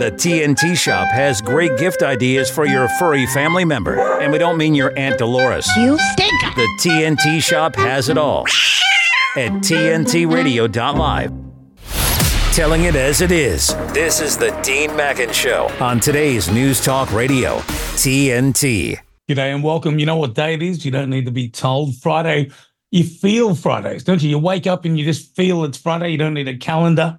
The TNT Shop has great gift ideas for your furry family member. And we don't mean your Aunt Dolores. You stink. The TNT Shop has it all at TNTRadio.live. Telling it as it is. This is the Dean Mackin Show on today's News Talk Radio, TNT. G'day and welcome. You know what day it is? You don't need to be told. Friday, you feel Fridays, don't you? You wake up and you just feel it's Friday. You don't need a calendar.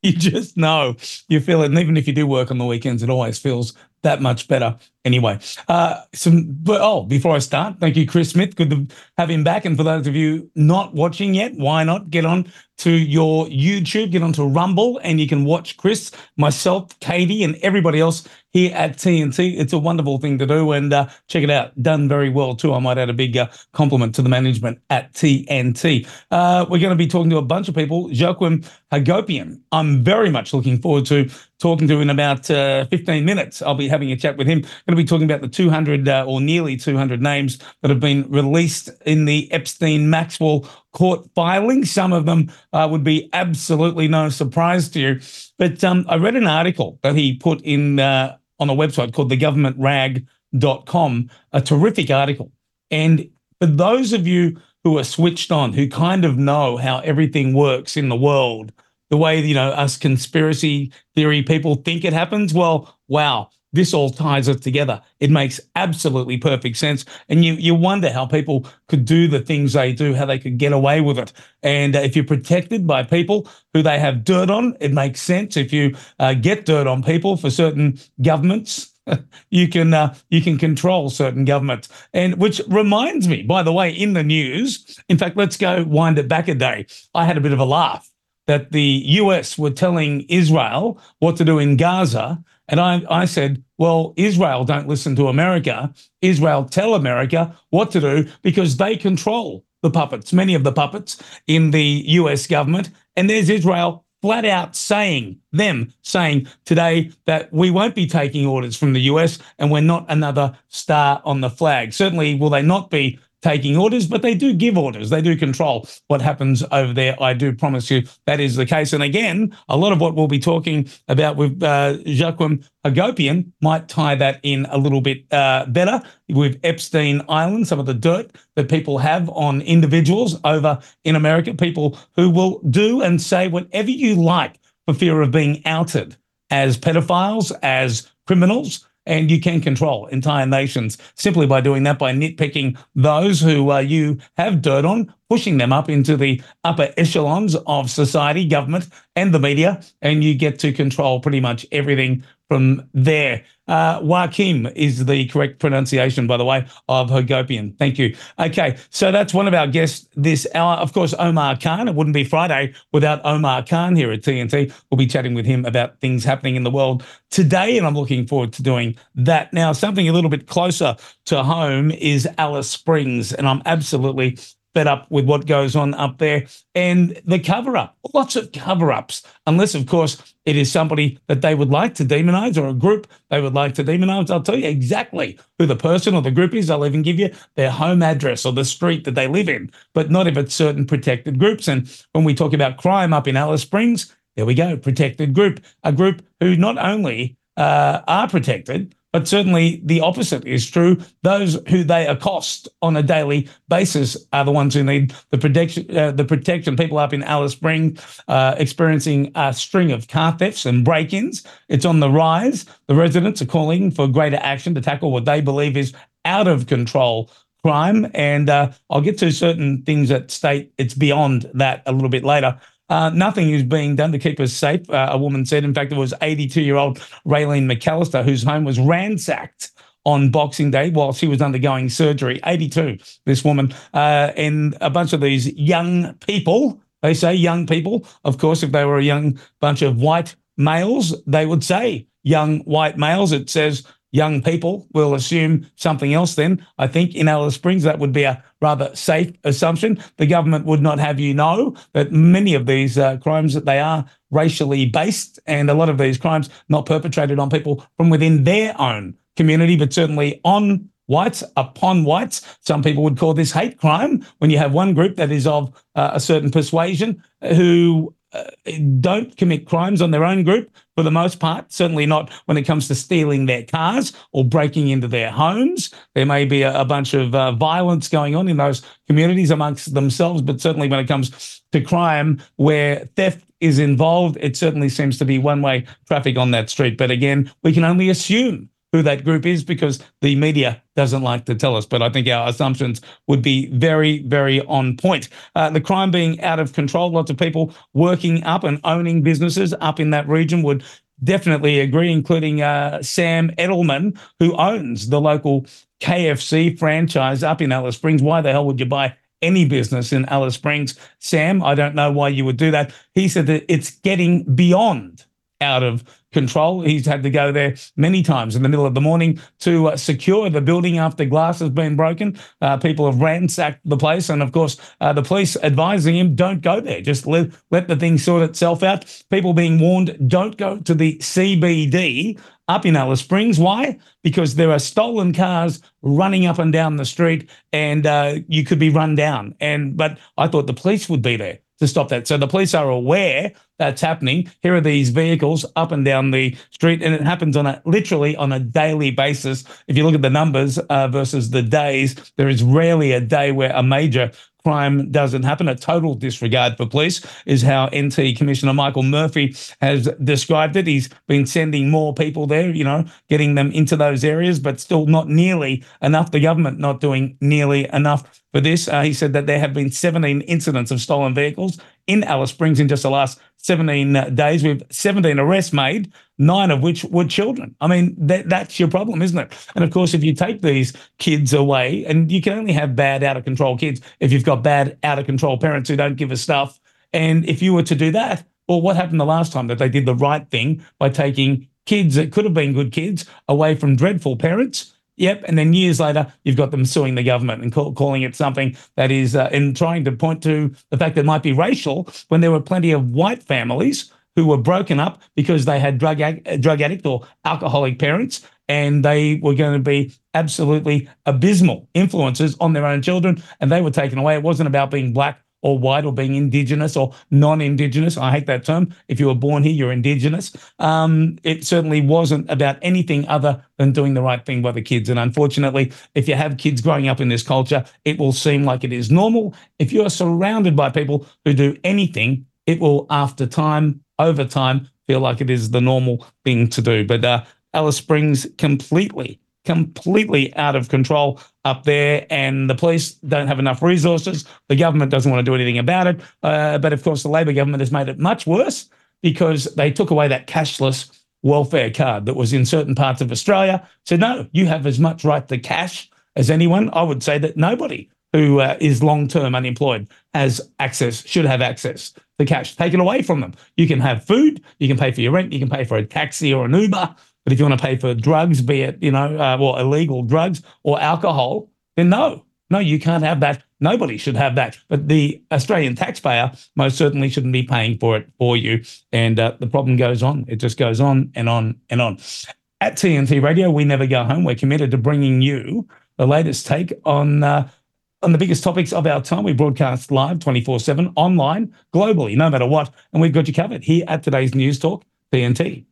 You just know you feel it. And even if you do work on the weekends, it always feels that much better. Anyway, uh, some but oh, before I start, thank you, Chris Smith. Good to have him back. And for those of you not watching yet, why not get on to your YouTube, get onto Rumble, and you can watch Chris, myself, Katie, and everybody else here at TNT. It's a wonderful thing to do, and uh, check it out. Done very well too. I might add a big uh, compliment to the management at TNT. Uh, we're going to be talking to a bunch of people. Joaquim Hagopian. I'm very much looking forward to talking to in about uh, 15 minutes. I'll be having a chat with him. Going to be talking about the 200 uh, or nearly 200 names that have been released in the Epstein Maxwell court filing. Some of them uh, would be absolutely no surprise to you. But um, I read an article that he put in uh, on a website called thegovernmentrag.com, a terrific article. And for those of you who are switched on, who kind of know how everything works in the world, the way you know us conspiracy theory people think it happens well wow this all ties it together. It makes absolutely perfect sense. And you you wonder how people could do the things they do how they could get away with it. And uh, if you're protected by people who they have dirt on it makes sense. If you uh, get dirt on people for certain governments you can uh, you can control certain governments. And which reminds me by the way in the news in fact let's go wind it back a day. I had a bit of a laugh that the US were telling Israel what to do in Gaza. And I, I said, well, Israel don't listen to America. Israel tell America what to do because they control the puppets, many of the puppets in the US government. And there's Israel flat out saying, them saying today that we won't be taking orders from the US and we're not another star on the flag. Certainly, will they not be taking orders, but they do give orders. They do control what happens over there. I do promise you that is the case. And again, a lot of what we'll be talking about with uh, Joaquim might tie that in a little bit uh, better with Epstein Island, some of the dirt that people have on individuals over in America, people who will do and say whatever you like for fear of being outed as pedophiles, as criminals, and you can control entire nations simply by doing that, by nitpicking those who uh, you have dirt on, pushing them up into the upper echelons of society, government, and the media, and you get to control pretty much everything from there. Uh, Joachim is the correct pronunciation, by the way, of Hagopian. Thank you. Okay, so that's one of our guests this hour. Of course, Omar Khan. It wouldn't be Friday without Omar Khan here at TNT. We'll be chatting with him about things happening in the world today, and I'm looking forward to doing that. Now, something a little bit closer to home is Alice Springs, and I'm absolutely fed up with what goes on up there and the cover up. Lots of cover ups, unless, of course, it is somebody that they would like to demonize or a group they would like to demonize. I'll tell you exactly who the person or the group is. I'll even give you their home address or the street that they live in, but not if it's certain protected groups. And when we talk about crime up in Alice Springs, there we go, protected group, a group who not only uh, are protected, but certainly the opposite is true. Those who they accost on a daily basis are the ones who need the protection. Uh, the protection. People up in Alice Springs uh, experiencing a string of car thefts and break-ins. It's on the rise. The residents are calling for greater action to tackle what they believe is out of control crime. And uh, I'll get to certain things that state it's beyond that a little bit later. Uh, nothing is being done to keep us safe, uh, a woman said. In fact, it was 82 year old Raylene McAllister whose home was ransacked on Boxing Day while she was undergoing surgery. 82, this woman. Uh, and a bunch of these young people, they say young people, of course, if they were a young bunch of white males, they would say young white males. It says young people. We'll assume something else then. I think in Alice Springs, that would be a rather safe assumption. The government would not have you know that many of these uh, crimes that they are racially based and a lot of these crimes not perpetrated on people from within their own community, but certainly on whites upon whites. Some people would call this hate crime when you have one group that is of uh, a certain persuasion who uh, don't commit crimes on their own group for the most part. Certainly not when it comes to stealing their cars or breaking into their homes. There may be a, a bunch of uh, violence going on in those communities amongst themselves, but certainly when it comes to crime where theft is involved, it certainly seems to be one way traffic on that street. But again, we can only assume who that group is because the media doesn't like to tell us. But I think our assumptions would be very, very on point. Uh, the crime being out of control, lots of people working up and owning businesses up in that region would definitely agree, including uh, Sam Edelman, who owns the local KFC franchise up in Alice Springs. Why the hell would you buy any business in Alice Springs? Sam, I don't know why you would do that. He said that it's getting beyond out of control. He's had to go there many times in the middle of the morning to uh, secure the building after glass has been broken. Uh, people have ransacked the place, and of course, uh, the police advising him don't go there. Just let let the thing sort itself out. People being warned don't go to the CBD up in Alice Springs. Why? Because there are stolen cars running up and down the street, and uh, you could be run down. And but I thought the police would be there to stop that. So the police are aware that's happening. Here are these vehicles up and down the street, and it happens on a literally on a daily basis. If you look at the numbers uh, versus the days, there is rarely a day where a major crime doesn't happen. A total disregard for police is how NT Commissioner Michael Murphy has described it. He's been sending more people there, you know, getting them into those areas, but still not nearly enough. The government not doing nearly enough for this. Uh, he said that there have been 17 incidents of stolen vehicles in Alice Springs in just the last 17 uh, days with 17 arrests made, nine of which were children. I mean, that, that's your problem, isn't it? And of course, if you take these kids away, and you can only have bad, out of control kids if you've got bad, out of control parents who don't give a stuff. And if you were to do that, well, what happened the last time that they did the right thing by taking kids that could have been good kids away from dreadful parents? Yep. And then years later, you've got them suing the government and call, calling it something that is, uh, trying to point to the fact that it might be racial when there were plenty of white families who were broken up because they had drug, drug addict or alcoholic parents and they were going to be absolutely abysmal influences on their own children and they were taken away. It wasn't about being black or white or being indigenous or non-indigenous. I hate that term. If you were born here, you're indigenous. Um, it certainly wasn't about anything other than doing the right thing by the kids. And unfortunately, if you have kids growing up in this culture, it will seem like it is normal. If you are surrounded by people who do anything, it will, after time, over time, feel like it is the normal thing to do. But uh, Alice Springs completely completely out of control up there, and the police don't have enough resources. The government doesn't want to do anything about it. Uh, but of course, the Labor government has made it much worse because they took away that cashless welfare card that was in certain parts of Australia. Said, no, you have as much right to cash as anyone. I would say that nobody who uh, is long term unemployed has access, should have access to cash. Taken away from them. You can have food, you can pay for your rent, you can pay for a taxi or an Uber. But if you want to pay for drugs, be it, you know, uh, well, illegal drugs or alcohol, then no, no, you can't have that. Nobody should have that. But the Australian taxpayer most certainly shouldn't be paying for it for you. And uh, the problem goes on. It just goes on and on and on. At TNT Radio, we never go home. We're committed to bringing you the latest take on uh, on the biggest topics of our time. We broadcast live 24 7 online, globally, no matter what. And we've got you covered here at today's News Talk, TNT.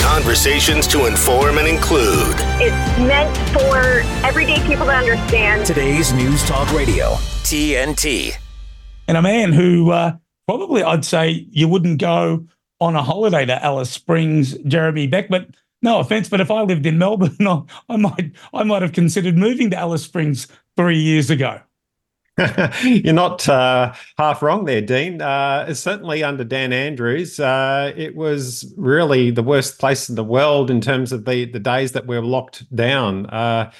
Conversations to inform and include. It's meant for everyday people to understand. Today's News Talk Radio, TNT. And a man who uh, probably I'd say you wouldn't go on a holiday to Alice Springs, Jeremy Beck, but no offense, but if I lived in Melbourne, I might I might have considered moving to Alice Springs three years ago. You're not uh, half wrong there, Dean. Uh, certainly under Dan Andrews, uh, it was really the worst place in the world in terms of the, the days that we were locked down. Uh,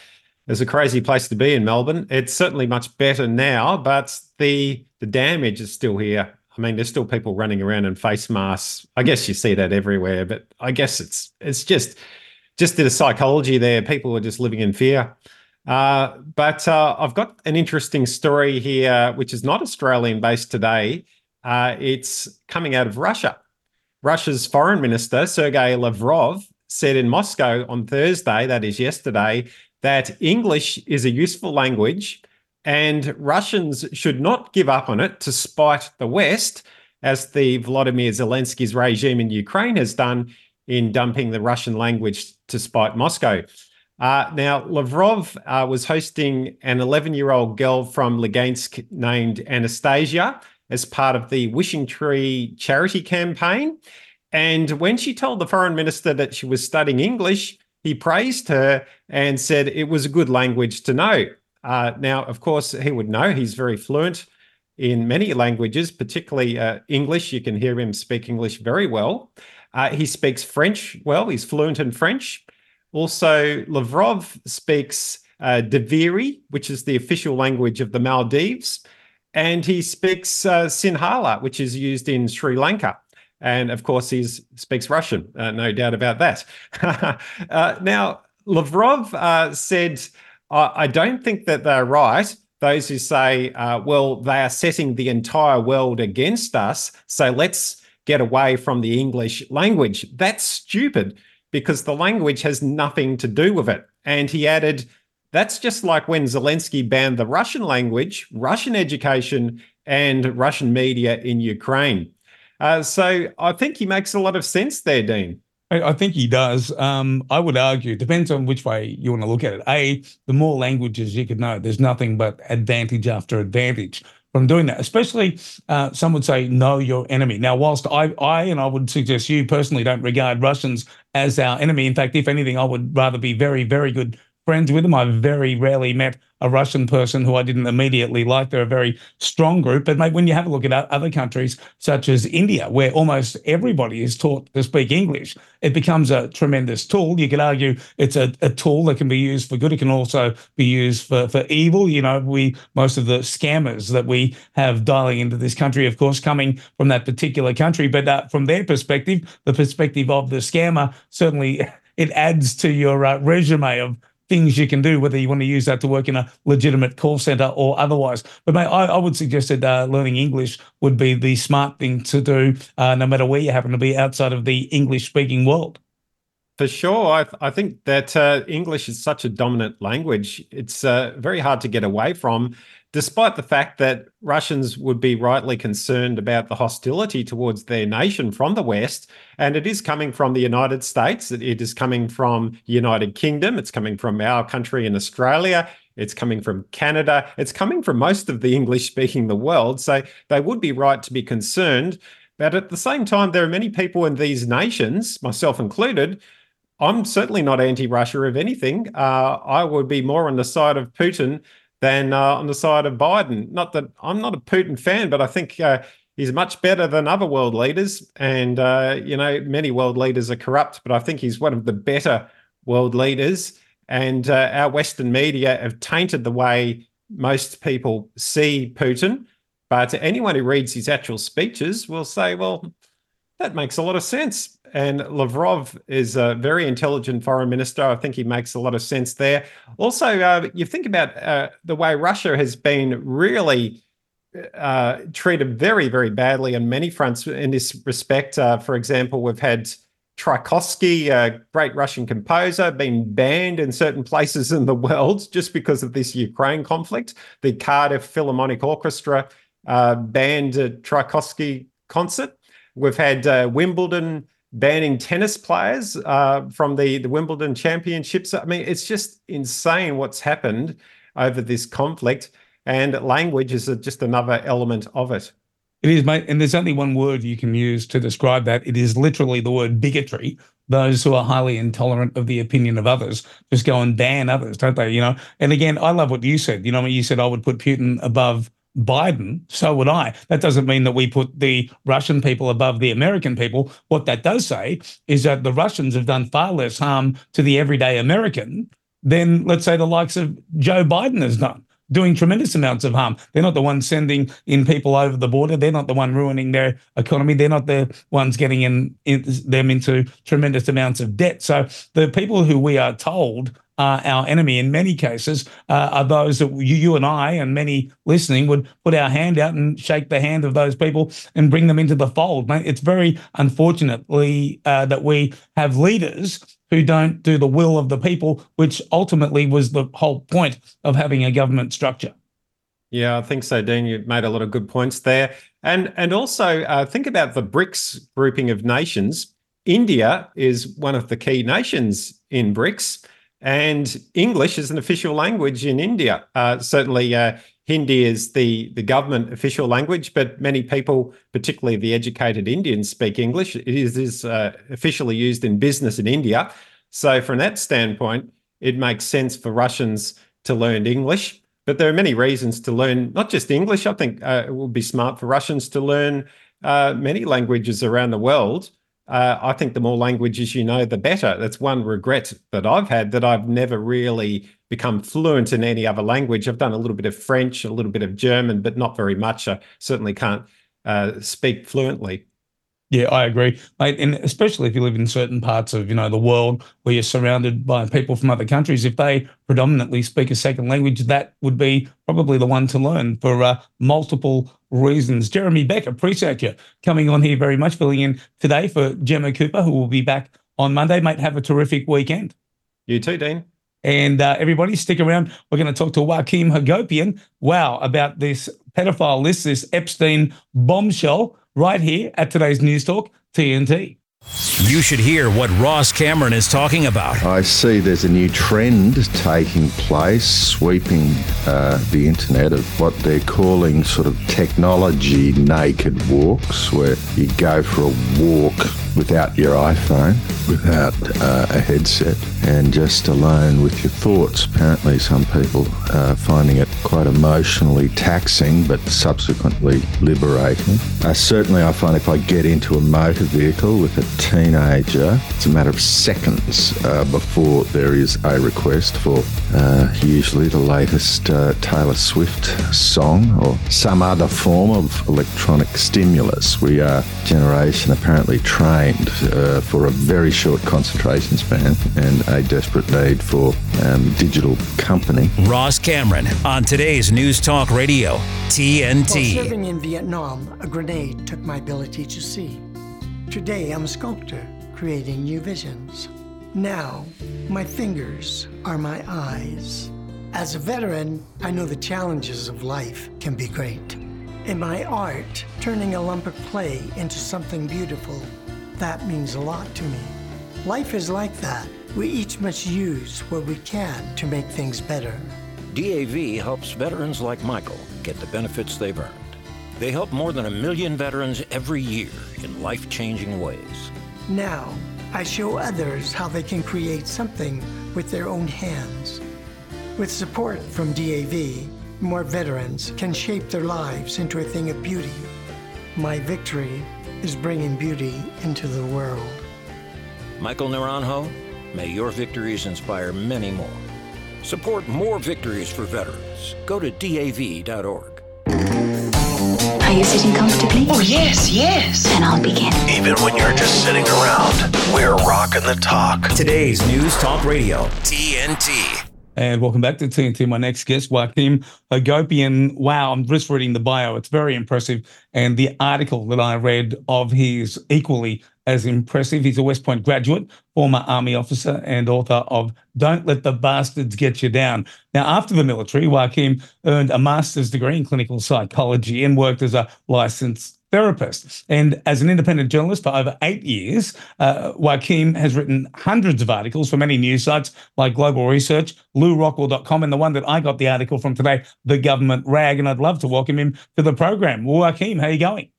it's a crazy place to be in Melbourne. It's certainly much better now, but the the damage is still here. I mean, there's still people running around in face masks. I guess you see that everywhere, but I guess it's it's just just the psychology there. People are just living in fear. Uh, but uh, I've got an interesting story here, which is not Australian based today. Uh, it's coming out of Russia. Russia's foreign minister, Sergei Lavrov, said in Moscow on Thursday, that is yesterday, that English is a useful language and Russians should not give up on it to spite the West. as the Vladimir Zelensky's regime in Ukraine has done in dumping the Russian language to spite Moscow. Uh, now, Lavrov uh, was hosting an 11 year old girl from Lugansk named Anastasia as part of the Wishing Tree charity campaign. And when she told the foreign minister that she was studying English, he praised her and said it was a good language to know. Uh, now, of course, he would know he's very fluent in many languages, particularly uh, English. You can hear him speak English very well. Uh, he speaks French well, he's fluent in French. Also, Lavrov speaks uh, Deviri, which is the official language of the Maldives, and he speaks uh, Sinhala, which is used in Sri Lanka. And of course, he speaks Russian, uh, no doubt about that. uh, now, Lavrov uh, said, I don't think that they're right. Those who say, uh, well, they are setting the entire world against us. So let's get away from the English language. That's stupid because the language has nothing to do with it. And he added, that's just like when Zelensky banned the Russian language, Russian education, and Russian media in Ukraine. Uh, so I think he makes a lot of sense there, Dean. I think he does. Um, I would argue, it depends on which way you want to look at it. A, the more languages you could know, there's nothing but advantage after advantage from doing that. Especially, uh, some would say, know your enemy. Now, whilst I, I and I would suggest you personally don't regard Russians as our enemy. In fact, if anything, I would rather be very, very good friends with them. I've very rarely met a Russian person who I didn't immediately like. They're a very strong group. But mate, when you have a look at other countries such as India, where almost everybody is taught to speak English, it becomes a tremendous tool. You could argue it's a, a tool that can be used for good. It can also be used for, for evil. You know, we most of the scammers that we have dialing into this country, of course, coming from that particular country. But uh, from their perspective, the perspective of the scammer, certainly it adds to your uh, resume of things you can do, whether you want to use that to work in a legitimate call center or otherwise. But mate, I, I would suggest that uh, learning English would be the smart thing to do, uh, no matter where you happen to be outside of the English speaking world. For sure. I, I think that uh, English is such a dominant language. It's uh, very hard to get away from despite the fact that Russians would be rightly concerned about the hostility towards their nation from the West. And it is coming from the United States, it is coming from United Kingdom, it's coming from our country in Australia. It's coming from Canada. It's coming from most of the English speaking the world. So they would be right to be concerned. But at the same time, there are many people in these nations, myself included, I'm certainly not anti Russia of anything. Uh, I would be more on the side of Putin than uh, on the side of Biden. Not that I'm not a Putin fan, but I think uh, he's much better than other world leaders. And, uh, you know, many world leaders are corrupt, but I think he's one of the better world leaders. And uh, our Western media have tainted the way most people see Putin. But anyone who reads his actual speeches will say, well, that makes a lot of sense. And Lavrov is a very intelligent foreign minister. I think he makes a lot of sense there. Also, uh, you think about uh, the way Russia has been really uh, treated very, very badly on many fronts in this respect. Uh, for example, we've had Tchaikovsky, a great Russian composer, being banned in certain places in the world just because of this Ukraine conflict. The Cardiff Philharmonic Orchestra uh, banned a Tchaikovsky concert. We've had uh, Wimbledon banning tennis players uh, from the, the Wimbledon championships. I mean, it's just insane what's happened over this conflict, and language is just another element of it. It is, mate. And there's only one word you can use to describe that. It is literally the word bigotry. Those who are highly intolerant of the opinion of others just go and ban others, don't they? You know, and again, I love what you said. You know, you said I would put Putin above Biden, so would I. That doesn't mean that we put the Russian people above the American people. What that does say is that the Russians have done far less harm to the everyday American than, let's say, the likes of Joe Biden has done, doing tremendous amounts of harm. They're not the ones sending in people over the border. They're not the one ruining their economy. They're not the ones getting in, in them into tremendous amounts of debt. So the people who we are told uh, our enemy in many cases uh, are those that you, you and I and many listening would put our hand out and shake the hand of those people and bring them into the fold. It's very unfortunately uh, that we have leaders who don't do the will of the people, which ultimately was the whole point of having a government structure. Yeah, I think so, Dean. You made a lot of good points there, and and also uh, think about the BRICS grouping of nations. India is one of the key nations in BRICS, and English is an official language in India. Uh, certainly, uh, Hindi is the the government official language, but many people, particularly the educated Indians, speak English. It is, is uh, officially used in business in India. So, from that standpoint, it makes sense for Russians to learn English. But there are many reasons to learn not just English. I think uh, it would be smart for Russians to learn uh, many languages around the world. Uh, I think the more languages you know, the better. That's one regret that I've had that I've never really become fluent in any other language. I've done a little bit of French, a little bit of German, but not very much. I certainly can't uh, speak fluently. Yeah, I agree, mate. And especially if you live in certain parts of you know the world where you're surrounded by people from other countries, if they predominantly speak a second language, that would be probably the one to learn for uh, multiple reasons. Jeremy Beck, appreciate you coming on here very much, filling in today for Gemma Cooper, who will be back on Monday. Mate, have a terrific weekend. You too, Dean. And uh, everybody, stick around. We're going to talk to Joachim Hagopian. Wow, about this pedophile list, this Epstein bombshell right here at today's News Talk TNT. You should hear what Ross Cameron is talking about. I see there's a new trend taking place, sweeping uh, the internet of what they're calling sort of technology naked walks, where you go for a walk without your iPhone, without uh, a headset, and just alone with your thoughts. Apparently, some people are finding it quite emotionally taxing, but subsequently liberating. Uh, certainly, I find if I get into a motor vehicle with a teenager, it's a matter of seconds uh, before there is a request for uh, usually the latest uh, Taylor Swift song or some other form of electronic stimulus. We are generation apparently trained uh, for a very short concentration span and a desperate need for um, digital company. Ross Cameron on today's News Talk Radio, TNT. While serving in Vietnam, a grenade took my ability to see. Today, I'm a sculptor, creating new visions. Now, my fingers are my eyes. As a veteran, I know the challenges of life can be great. In my art, turning a lump of clay into something beautiful, that means a lot to me. Life is like that. We each must use what we can to make things better. DAV helps veterans like Michael get the benefits they've earned. They help more than a million veterans every year in life changing ways. Now, I show others how they can create something with their own hands. With support from DAV, more veterans can shape their lives into a thing of beauty. My victory is bringing beauty into the world. Michael Naranjo, may your victories inspire many more. Support more victories for veterans. Go to DAV.org. Are you sitting comfortably? Oh, yes, yes. Then I'll begin. Even when you're just sitting around, we're rocking the talk. Today's News Talk Radio, TNT. And welcome back to TNT. My next guest, Joachim Hagopian. Wow, I'm just reading the bio. It's very impressive. And the article that I read of his is equally as impressive. He's a West Point graduate, former Army officer, and author of Don't Let the Bastards Get You Down. Now, after the military, Joachim earned a master's degree in clinical psychology and worked as a licensed therapist. And as an independent journalist for over eight years, uh, has written hundreds of articles for many news sites like Global Research, LewRockwell.com, and the one that I got the article from today, The Government Rag. And I'd love to welcome him to the program. Joachim, how are you going?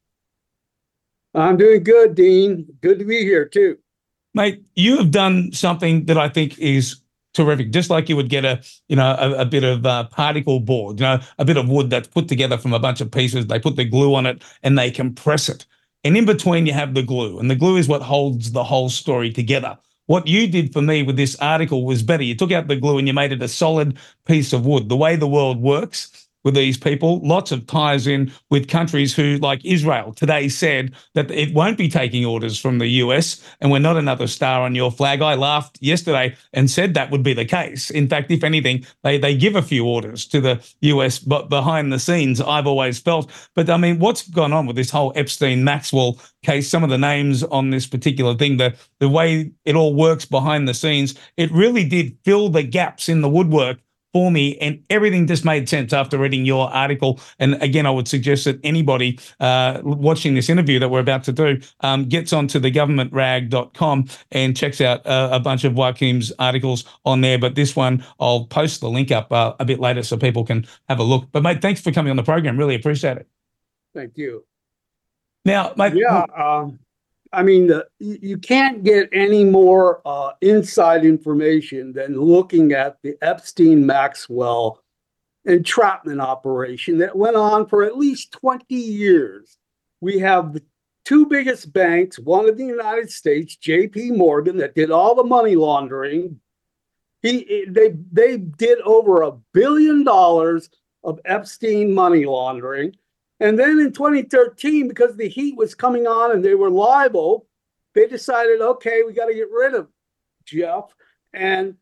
I'm doing good, Dean. Good to be here too. Mate, you have done something that I think is terrific. Just like you would get a, you know, a, a bit of uh, particle board, you know, a bit of wood that's put together from a bunch of pieces. They put the glue on it and they compress it. And in between, you have the glue, and the glue is what holds the whole story together. What you did for me with this article was better. You took out the glue and you made it a solid piece of wood. The way the world works with these people. Lots of ties in with countries who, like Israel, today said that it won't be taking orders from the US and we're not another star on your flag. I laughed yesterday and said that would be the case. In fact, if anything, they, they give a few orders to the US, but behind the scenes, I've always felt. But I mean, what's gone on with this whole Epstein Maxwell case? Some of the names on this particular thing, the, the way it all works behind the scenes, it really did fill the gaps in the woodwork for me, and everything just made sense after reading your article. And again, I would suggest that anybody uh, watching this interview that we're about to do um, gets onto the governmentrag.com and checks out uh, a bunch of Joachim's articles on there. But this one, I'll post the link up uh, a bit later so people can have a look. But mate, thanks for coming on the program. Really appreciate it. Thank you. Now, mate, yeah, um, I mean, the, you can't get any more uh, inside information than looking at the Epstein Maxwell entrapment operation that went on for at least 20 years. We have the two biggest banks, one in the United States, JP Morgan, that did all the money laundering. He, they, they did over a billion dollars of Epstein money laundering. And then in 2013, because the heat was coming on and they were liable, they decided, okay, we got to get rid of Jeff. And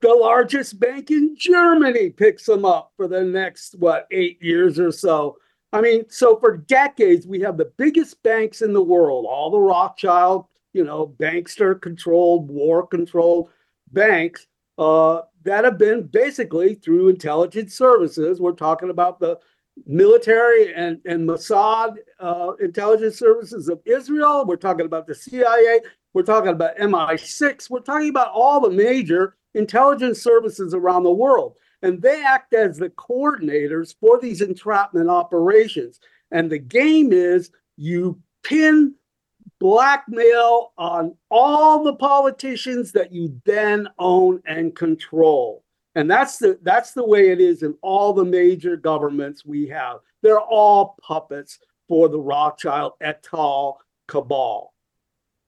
the largest bank in Germany picks them up for the next, what, eight years or so. I mean, so for decades, we have the biggest banks in the world, all the Rothschild, you know, bankster controlled, war controlled banks uh, that have been basically through intelligence services. We're talking about the military and, and Mossad uh, intelligence services of Israel. We're talking about the CIA. We're talking about MI6. We're talking about all the major intelligence services around the world. And they act as the coordinators for these entrapment operations. And the game is you pin blackmail on all the politicians that you then own and control. And that's the that's the way it is in all the major governments we have. They're all puppets for the Rothschild et al. cabal.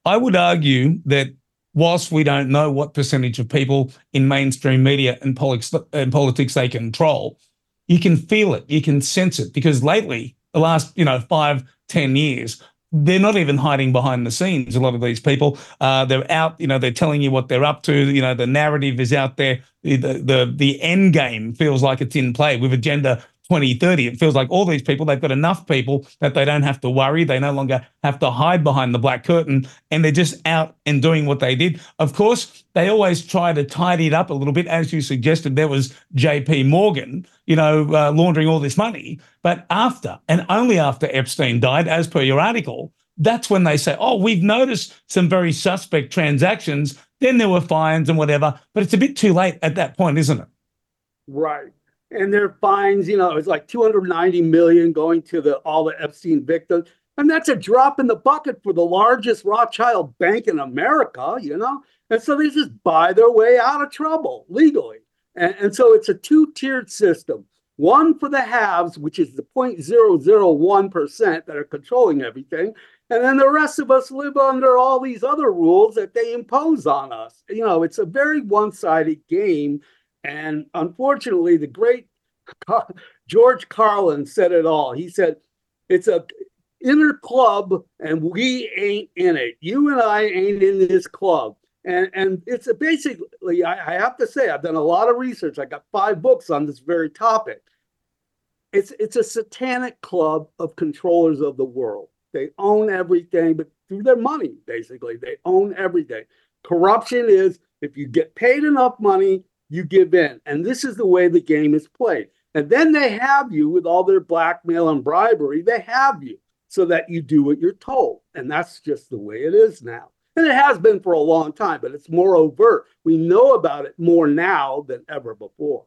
I would argue that whilst we don't know what percentage of people in mainstream media and politics, and politics they control, you can feel it, you can sense it, because lately, the last you know five, ten years, they're not even hiding behind the scenes. A lot of these people, uh, they're out. You know, they're telling you what they're up to. You know, the narrative is out there. The the the end game feels like it's in play with Agenda 2030. It feels like all these people, they've got enough people that they don't have to worry. They no longer have to hide behind the black curtain and they're just out and doing what they did. Of course, they always try to tidy it up a little bit. As you suggested, there was JP Morgan, you know, uh, laundering all this money. But after and only after Epstein died, as per your article, that's when they say, oh, we've noticed some very suspect transactions. Then there were fines and whatever. But it's a bit too late at that point, isn't it? Right and their fines, you know, it's like 290 million going to the all the Epstein victims. And that's a drop in the bucket for the largest Rothschild bank in America, you know? And so they just buy their way out of trouble legally. And, and so it's a two tiered system one for the haves, which is the 0.001% that are controlling everything. And then the rest of us live under all these other rules that they impose on us. You know, it's a very one sided game and unfortunately, the great George Carlin said it all. He said, It's a inner club, and we ain't in it. You and I ain't in this club. And, and it's basically, I, I have to say, I've done a lot of research. I got five books on this very topic. It's, it's a satanic club of controllers of the world. They own everything, but through their money, basically, they own everything. Corruption is if you get paid enough money, you give in. And this is the way the game is played. And then they have you with all their blackmail and bribery, they have you so that you do what you're told. And that's just the way it is now. And it has been for a long time, but it's more overt. We know about it more now than ever before.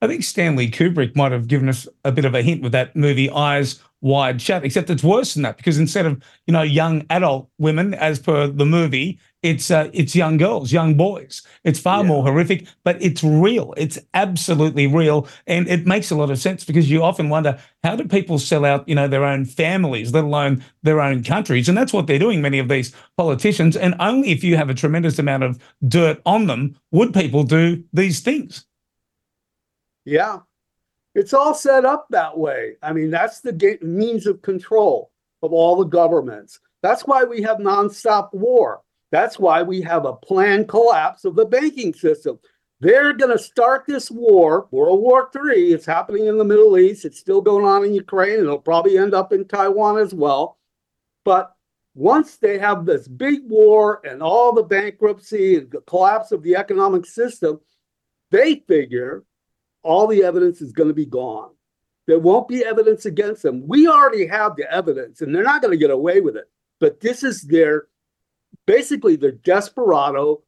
I think Stanley Kubrick might have given us a bit of a hint with that movie Eyes Wide Shut, except it's worse than that because instead of you know young adult women, as per the movie, it's uh, it's young girls, young boys. It's far yeah. more horrific, but it's real. It's absolutely real, and it makes a lot of sense because you often wonder how do people sell out you know their own families, let alone their own countries, and that's what they're doing. Many of these politicians, and only if you have a tremendous amount of dirt on them would people do these things. Yeah. It's all set up that way. I mean, that's the means of control of all the governments. That's why we have nonstop war. That's why we have a planned collapse of the banking system. They're going to start this war, World War III. It's happening in the Middle East. It's still going on in Ukraine. It'll probably end up in Taiwan as well. But once they have this big war and all the bankruptcy and the collapse of the economic system, they figure all the evidence is going to be gone. There won't be evidence against them. We already have the evidence, and they're not going to get away with it. But this is their basically their desperado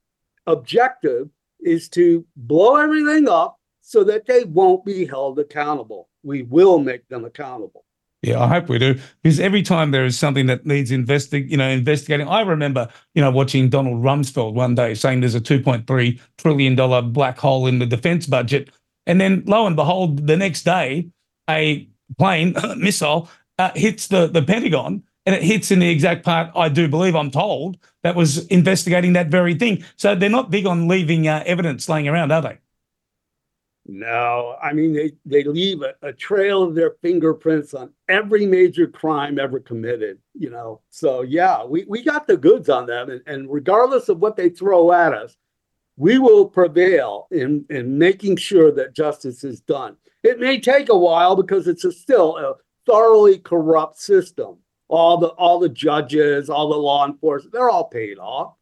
objective is to blow everything up so that they won't be held accountable. We will make them accountable. Yeah, I hope we do. Because every time there is something that needs investi- you know, investigating, I remember, you know, watching Donald Rumsfeld one day saying there's a $2.3 trillion black hole in the defense budget. And then lo and behold, the next day, a plane missile uh, hits the, the Pentagon and it hits in the exact part I do believe I'm told that was investigating that very thing. So they're not big on leaving uh, evidence laying around, are they? No, I mean they they leave a, a, trail of their fingerprints on every major crime ever committed. You know, so yeah, we we got the goods on them, and, and regardless of what they throw at us, we will prevail in in making sure that justice is done. It may take a while because it's a, still a thoroughly corrupt system. All the all the judges, all the law enforcement, they're all paid off.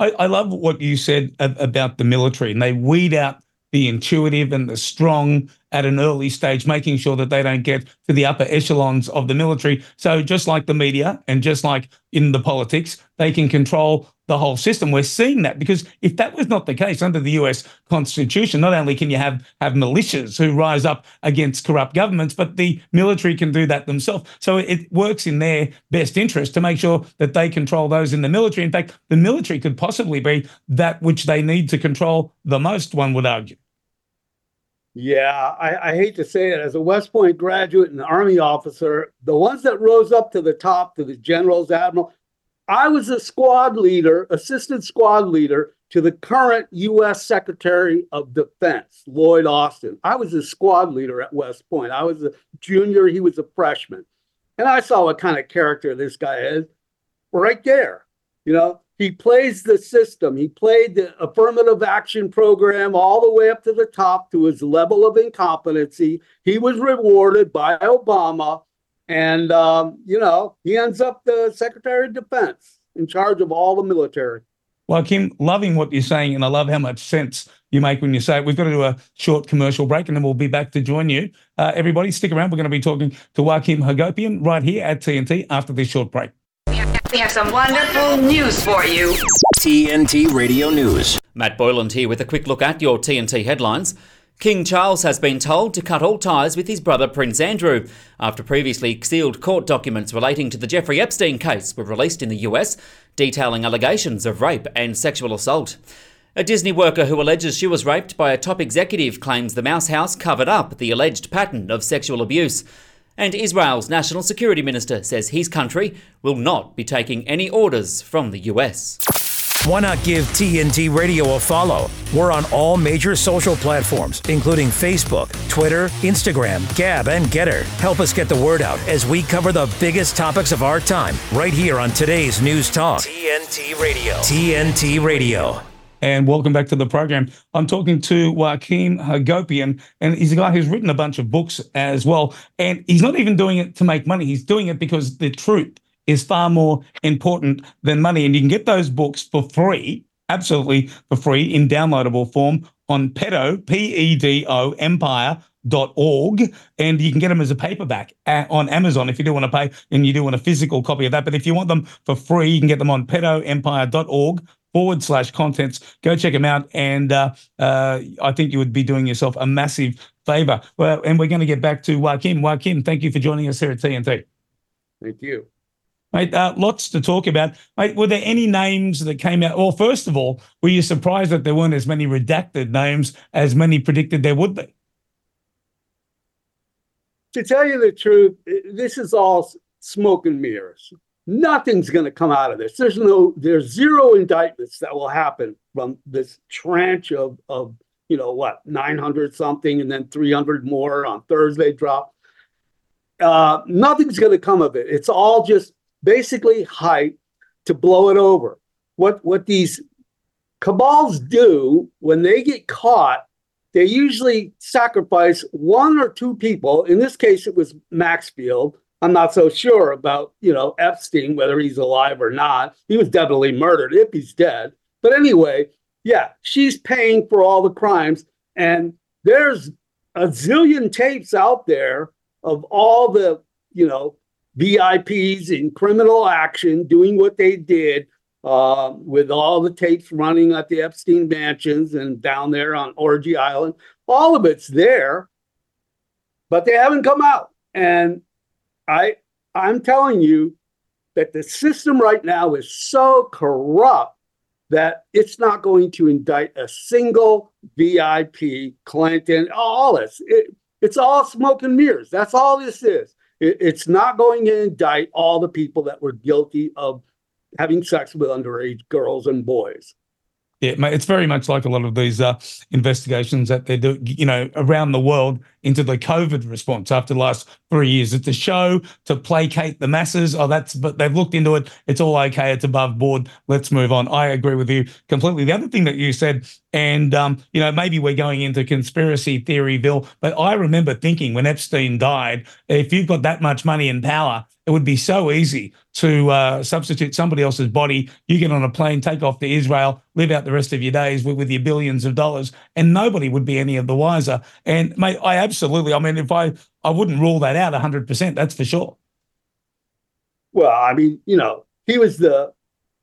I, I love what you said about the military, and they weed out the intuitive and the strong at an early stage, making sure that they don't get to the upper echelons of the military. So, just like the media and just like in the politics, they can control the whole system. We're seeing that because if that was not the case under the US Constitution, not only can you have, have militias who rise up against corrupt governments, but the military can do that themselves. So it works in their best interest to make sure that they control those in the military. In fact, the military could possibly be that which they need to control the most, one would argue. Yeah, I, I, hate to say it. As a West Point graduate and Army officer, the ones that rose up to the top, to the generals, admiral, I was a squad leader, assistant squad leader to the current U.S. Secretary of Defense, Lloyd Austin. I was a squad leader at West Point. I was a junior, he was a freshman. And I saw what kind of character this guy is right there. You know, he plays the system. He played the affirmative action program all the way up to the top to his level of incompetency. He was rewarded by Obama. And, um, you know, he ends up the Secretary of Defense in charge of all the military. Well, Kim, loving what you're saying, and I love how much sense you make when you say it. We've got to do a short commercial break, and then we'll be back to join you. Uh, everybody, stick around. We're going to be talking to Joachim Hagopian right here at TNT after this short break. We have some wonderful news for you. TNT Radio News. Matt Boyland here with a quick look at your TNT headlines. King Charles has been told to cut all ties with his brother Prince Andrew after previously sealed court documents relating to the Jeffrey Epstein case were released in the US, detailing allegations of rape and sexual assault. A Disney worker who alleges she was raped by a top executive claims the Mouse House covered up the alleged pattern of sexual abuse. And Israel's national security minister says his country will not be taking any orders from the US. Why not give TNT Radio a follow? We're on all major social platforms, including Facebook, Twitter, Instagram, Gab, and GETTR. Help us get the word out as we cover the biggest topics of our time right here on today's News Talk. TNT Radio. TNT Radio and welcome back to the program. I'm talking to Joachim Hagopian, and he's a guy who's written a bunch of books as well. And he's not even doing it to make money, he's doing it because the truth is far more important than money. And you can get those books for free, absolutely for free, in downloadable form on Pedo, P E D O, Empire Dot org and you can get them as a paperback at, on Amazon if you do want to pay and you do want a physical copy of that. But if you want them for free, you can get them on pedoempire.org forward slash contents. Go check them out. And uh, uh, I think you would be doing yourself a massive favor. Well, and we're going to get back to Joachim. Joachim, thank you for joining us here at TNT. Thank you. Mate, uh, lots to talk about. Mate, were there any names that came out? Well, first of all, were you surprised that there weren't as many redacted names as many predicted there would be? To tell you the truth, this is all smoke and mirrors nothing's going to come out of this. There's no, there's zero indictments that will happen from this tranche of, of you know, what, 900 something and then 300 more on Thursday drop. Uh, nothing's going to come of it. It's all just basically hype to blow it over. What, what these cabals do when they get caught, they usually sacrifice one or two people. In this case, it was Maxfield I'm not so sure about, you know, Epstein, whether he's alive or not. He was definitely murdered if he's dead. But anyway, yeah, she's paying for all the crimes. And there's a zillion tapes out there of all the, you know, VIPs in criminal action doing what they did uh, with all the tapes running at the Epstein mansions and down there on Orgy Island. All of it's there, but they haven't come out. And I, I'm telling you that the system right now is so corrupt that it's not going to indict a single VIP, Clinton, all this. It, it's all smoke and mirrors. That's all this is. It, it's not going to indict all the people that were guilty of having sex with underage girls and boys. Yeah, it's very much like a lot of these uh, investigations that they do, you know, around the world into the COVID response after the last three years. It's a show to placate the masses. Oh, that's, but they've looked into it. It's all okay. It's above board. Let's move on. I agree with you completely. The other thing that you said, and, um, you know, maybe we're going into conspiracy theory, Bill, but I remember thinking when Epstein died, if you've got that much money and power, it would be so easy to uh, substitute somebody else's body. You get on a plane, take off to Israel, live out the rest of your days with, with your billions of dollars, and nobody would be any of the wiser. And mate, I absolutely, I mean, if I, I wouldn't rule that out 100%, that's for sure. Well, I mean, you know, he was the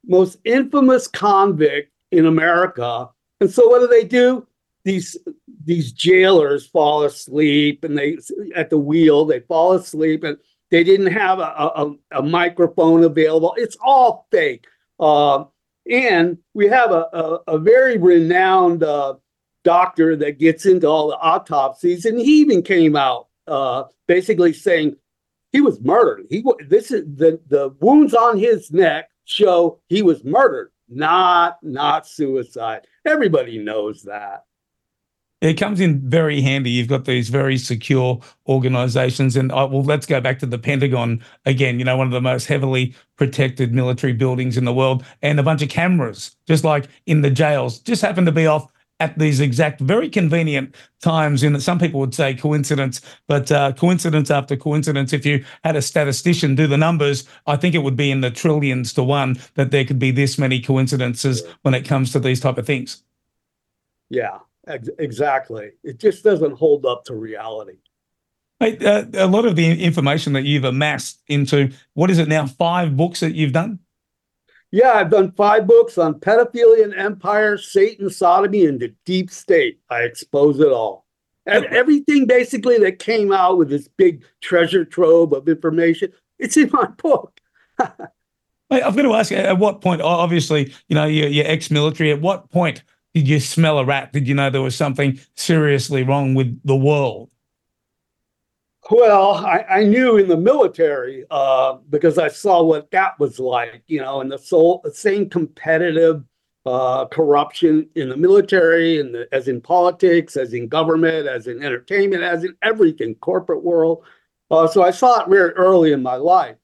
most infamous convict in America. And so what do they do? These these jailers fall asleep and they at the wheel, they fall asleep and they didn't have a, a, a microphone available. It's all fake. Uh, and we have a, a, a very renowned uh, doctor that gets into all the autopsies, and he even came out uh, basically saying he was murdered. He this is the the wounds on his neck show he was murdered, not not suicide. Everybody knows that it comes in very handy. You've got these very secure organizations. And uh, well, let's go back to the Pentagon again, you know, one of the most heavily protected military buildings in the world, and a bunch of cameras, just like in the jails, just happen to be off at these exact very convenient times in that some people would say coincidence but uh, coincidence after coincidence. If you had a statistician do the numbers i think it would be in the trillions to one that there could be this many coincidences when it comes to these type of things. Yeah Ex- exactly. It just doesn't hold up to reality. Uh, a lot of the information that you've amassed into what is it now? Five books that you've done. Yeah, I've done five books on pedophilia and empire, Satan, sodomy, and the deep state. I expose it all. And everything basically that came out with this big treasure trove of information, it's in my book. I've got to ask, at what point, obviously, you know, you're, you're ex-military, at what point did you smell a rat? Did you know there was something seriously wrong with the world? Well, I, I knew in the military uh, because I saw what that was like, you know, and the, soul, the same competitive uh, corruption in the military, and as in politics, as in government, as in entertainment, as in everything, corporate world. Uh, so I saw it very early in my life.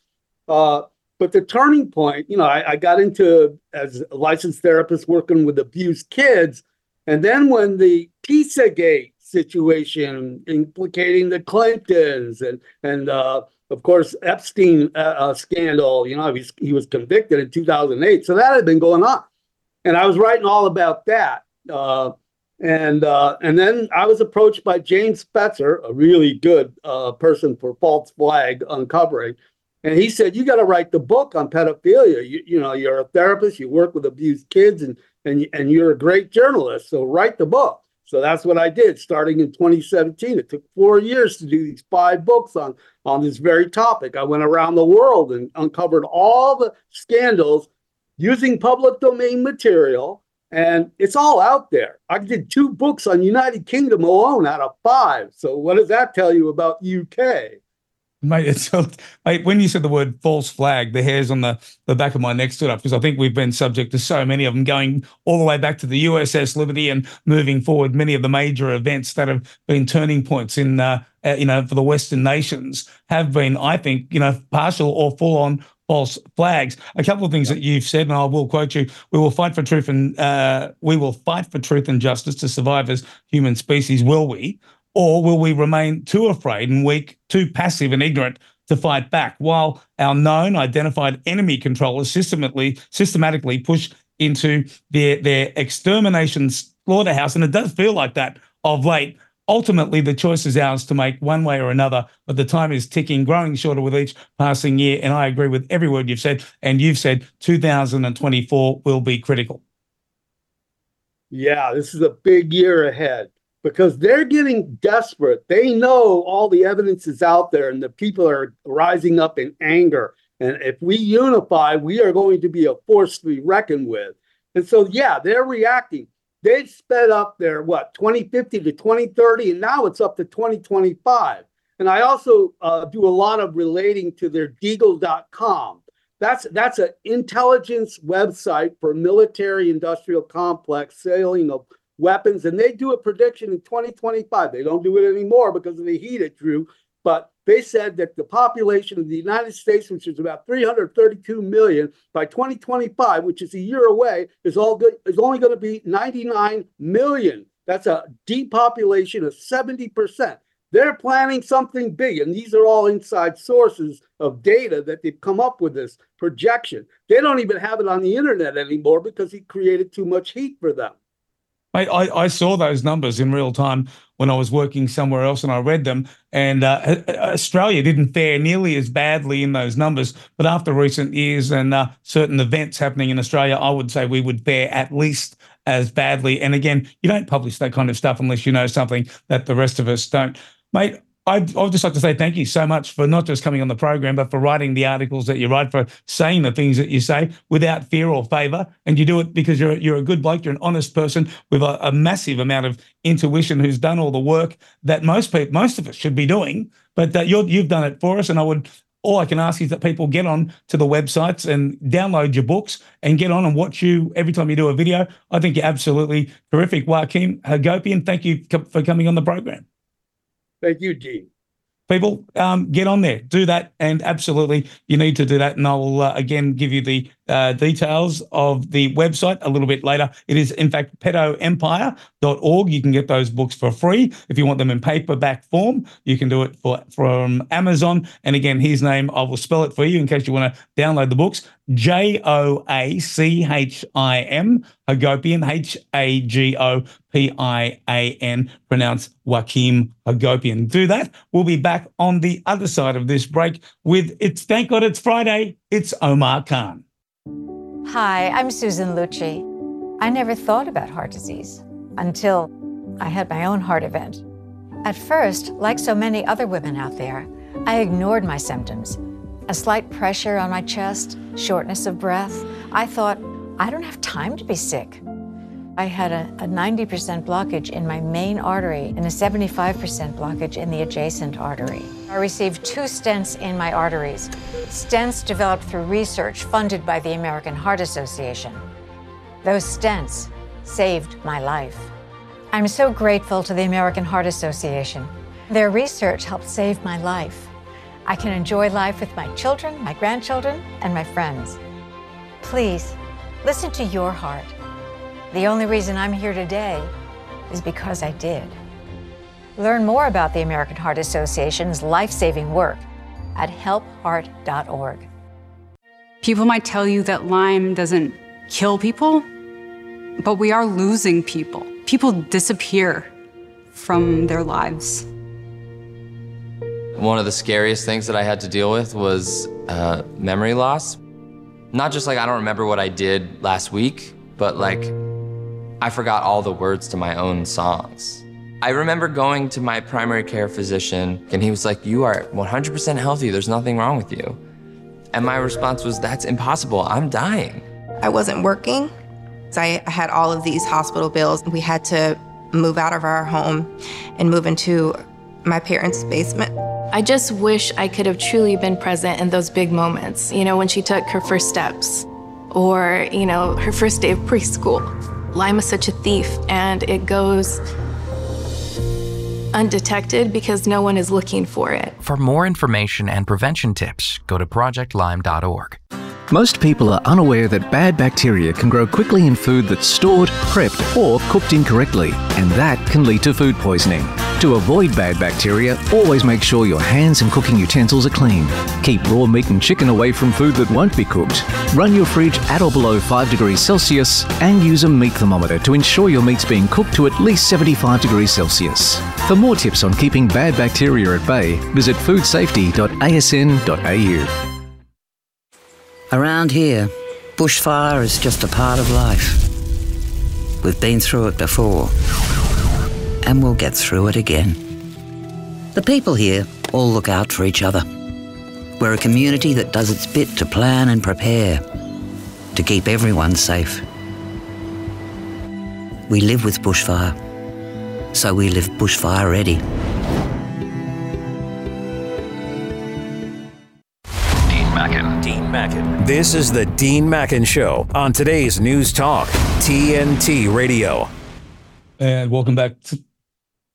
Uh, but the turning point, you know, I, I got into as a licensed therapist working with abused kids. And then when the Pizzagate situation implicating the Clintons and and uh, of course Epstein uh, uh, scandal, you know, he was, he was convicted in 2008, so that had been going on, and I was writing all about that. Uh, and uh, and then I was approached by James Fetzer, a really good uh, person for false flag uncovering, and he said, "You got to write the book on pedophilia. You, you know, you're a therapist. You work with abused kids, and and and you're a great journalist. So write the book." So that's what I did, starting in 2017. It took four years to do these five books on on this very topic. I went around the world and uncovered all the scandals using public domain material, and it's all out there. I did two books on United Kingdom alone out of five. So what does that tell you about UK? Mate, it's mate, when you said the word false flag, the hairs on the, the back of my neck stood up because I think we've been subject to so many of them going all the way back to the USS Liberty and moving forward. Many of the major events that have been turning points in, uh, uh, you know, for the Western nations have been, I think, you know, partial or full on false flags. A couple of things that you've said, and I will quote you: "We will fight for truth and uh, we will fight for truth and justice to survive as human species." Will we? Or will we remain too afraid and weak, too passive and ignorant to fight back while our known identified enemy controllers systematically systematically push into their their extermination slaughterhouse? And it does feel like that of late ultimately the choice is ours to make one way or another, but the time is ticking, growing shorter with each passing year. And I agree with every word you've said. And you've said 2024 will be critical. Yeah, this is a big year ahead because they're getting desperate. They know all the evidence is out there and the people are rising up in anger. And if we unify, we are going to be a force to be reckoned with. And so, yeah, they're reacting. They sped up their what 2050 to 2030, and now it's up to 2025. And I also uh, do a lot of relating to their Deagle.com. That's that's an intelligence website for military industrial complex selling of weapons, and they do a prediction in 2025. They don't do it anymore because of the heat it drew, but they said that the population of the United States, which is about 332 million by 2025, which is a year away, is all good is only going to be 99 million. That's a depopulation of 70%. They're planning something big, and these are all inside sources of data that they've come up with this projection. They don't even have it on the internet anymore because he created too much heat for them. I, I, saw those numbers in real time when I was working somewhere else and I read them. And uh, Australia didn't fare nearly as badly in those numbers. But after recent years and uh, certain events happening in Australia, I would say we would fare at least as badly. And again, you don't publish that kind of stuff unless you know something that the rest of us don't. Mate, I'd, I'd just like to say thank you so much for not just coming on the program, but for writing the articles that you write, for saying the things that you say without fear or favor. And you do it because you're you're a good bloke, you're an honest person with a, a massive amount of intuition, who's done all the work that most people, most of us should be doing. But uh, you have done it for us, and I would. All I can ask is that people get on to the websites and download your books and get on and watch you every time you do a video. I think you're absolutely terrific, Joachim Hagopian. Thank you for coming on the program. Thank you, Dean. People, um, get on there, do that, and absolutely, you need to do that. And I will uh, again give you the uh, details of the website a little bit later. It is, in fact, pedoempire.org. You can get those books for free. If you want them in paperback form, you can do it for from Amazon. And again, his name, I will spell it for you in case you want to download the books. J O A C H I M, Hagopian, H A G O P I A N, pronounced Joachim Hagopian. Do that. We'll be back on the other side of this break with it's thank God it's Friday. It's Omar Khan. Hi, I'm Susan Lucci. I never thought about heart disease until I had my own heart event. At first, like so many other women out there, I ignored my symptoms a slight pressure on my chest, shortness of breath. I thought, I don't have time to be sick. I had a, a 90% blockage in my main artery and a 75% blockage in the adjacent artery. I received two stents in my arteries, stents developed through research funded by the American Heart Association. Those stents saved my life. I'm so grateful to the American Heart Association. Their research helped save my life. I can enjoy life with my children, my grandchildren, and my friends. Please, listen to your heart. The only reason I'm here today is because I did. Learn more about the American Heart Association's life saving work at helpheart.org. People might tell you that Lyme doesn't kill people, but we are losing people. People disappear from their lives. One of the scariest things that I had to deal with was uh, memory loss. Not just like I don't remember what I did last week, but like I forgot all the words to my own songs. I remember going to my primary care physician, and he was like, You are 100% healthy, there's nothing wrong with you. And my response was, That's impossible, I'm dying. I wasn't working. So I had all of these hospital bills. We had to move out of our home and move into my parents' basement. I just wish I could have truly been present in those big moments, you know, when she took her first steps or, you know, her first day of preschool. Lyme is such a thief and it goes undetected because no one is looking for it. For more information and prevention tips, go to projectlyme.org. Most people are unaware that bad bacteria can grow quickly in food that's stored, prepped, or cooked incorrectly, and that can lead to food poisoning. To avoid bad bacteria, always make sure your hands and cooking utensils are clean. Keep raw meat and chicken away from food that won't be cooked. Run your fridge at or below 5 degrees Celsius and use a meat thermometer to ensure your meat's being cooked to at least 75 degrees Celsius. For more tips on keeping bad bacteria at bay, visit foodsafety.asn.au. Around here, bushfire is just a part of life. We've been through it before, and we'll get through it again. The people here all look out for each other. We're a community that does its bit to plan and prepare to keep everyone safe. We live with bushfire, so we live bushfire ready. Dean Mackin. Dean Mackin. This is the Dean Mackin Show on today's News Talk, TNT Radio. And welcome back to,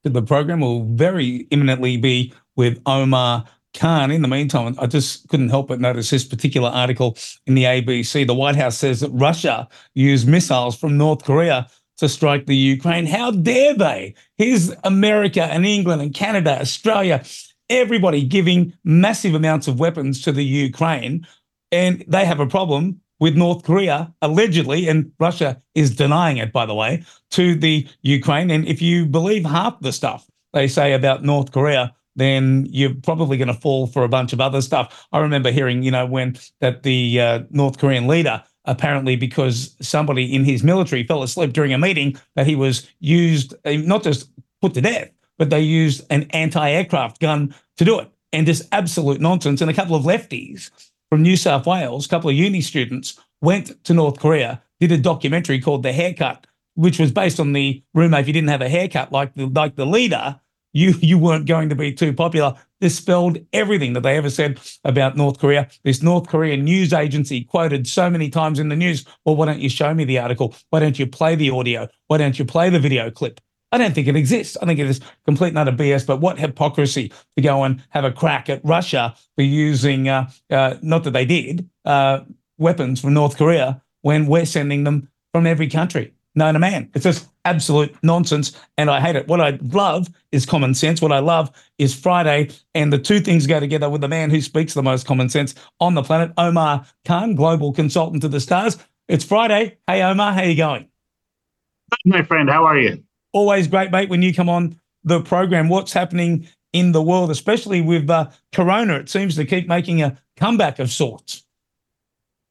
the program. We'll very imminently be with Omar Khan. In the meantime, I just couldn't help but notice this particular article in the ABC. The White House says that Russia used missiles from North Korea to strike the Ukraine. How dare they? Here's America and England and Canada, Australia, everybody giving massive amounts of weapons to the Ukraine. And they have a problem with North Korea, allegedly, and Russia is denying it, by the way, to the Ukraine. And if you believe half the stuff they say about North Korea, then you're probably going to fall for a bunch of other stuff. I remember hearing, you know, when that the uh, North Korean leader apparently because somebody in his military fell asleep during a meeting that he was used uh, not just put to death, but they used an anti-aircraft gun to do it. And just absolute nonsense. And a couple of lefties from New South Wales, a couple of uni students went to North Korea, did a documentary called The Haircut, which was based on the rumor if you didn't have a haircut like the like the leader, you you weren't going to be too popular. Dispelled everything that they ever said about North Korea. This North Korean news agency quoted so many times in the news. Well, why don't you show me the article? Why don't you play the audio? Why don't you play the video clip? I don't think it exists. I think it is complete and utter BS. But what hypocrisy to go and have a crack at Russia for using, uh, uh, not that they did, uh, weapons from North Korea when we're sending them from every country known to man. It's just absolute nonsense, and I hate it. What I love is common sense. What I love is Friday, and the two things go together with the man who speaks the most common sense on the planet, Omar Khan, global consultant to the stars. It's Friday. Hey, Omar, how you going? My friend, how are you? Always great, mate. When you come on the program, what's happening in the world, especially with uh, Corona? It seems to keep making a comeback of sorts.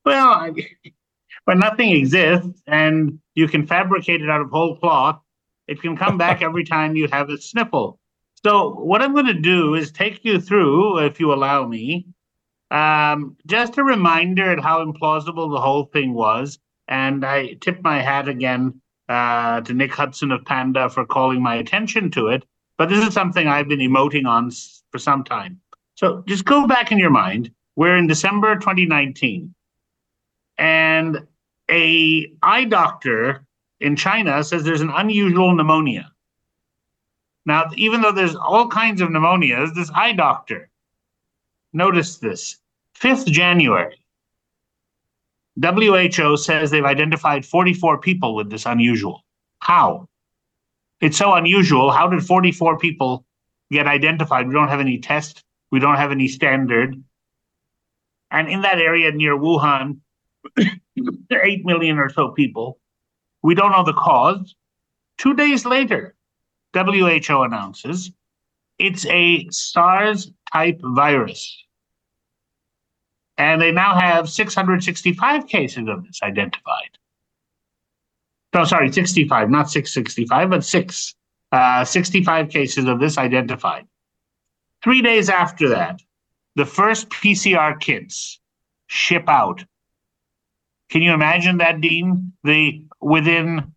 Well, when nothing exists and you can fabricate it out of whole cloth, it can come back every time you have a sniffle. So, what I'm going to do is take you through, if you allow me, um, just a reminder at how implausible the whole thing was. And I tip my hat again uh, to Nick Hudson of Panda for calling my attention to it. But this is something I've been emoting on for some time. So just go back in your mind. We're in December 2019, and a eye doctor in China says there's an unusual pneumonia. Now, even though there's all kinds of pneumonias, this eye doctor, notice this 5th January, WHO says they've identified 44 people with this unusual. How? It's so unusual. How did 44 people get identified? We don't have any test, we don't have any standard. And in that area near Wuhan, 8 million or so people. We don't know the cause. Two days later, WHO announces it's a SARS type virus. And they now have 665 cases of this identified. No, sorry, 65, not 665, but six. Uh, 65 cases of this identified. Three days after that, the first PCR kits ship out can you imagine that, Dean? The within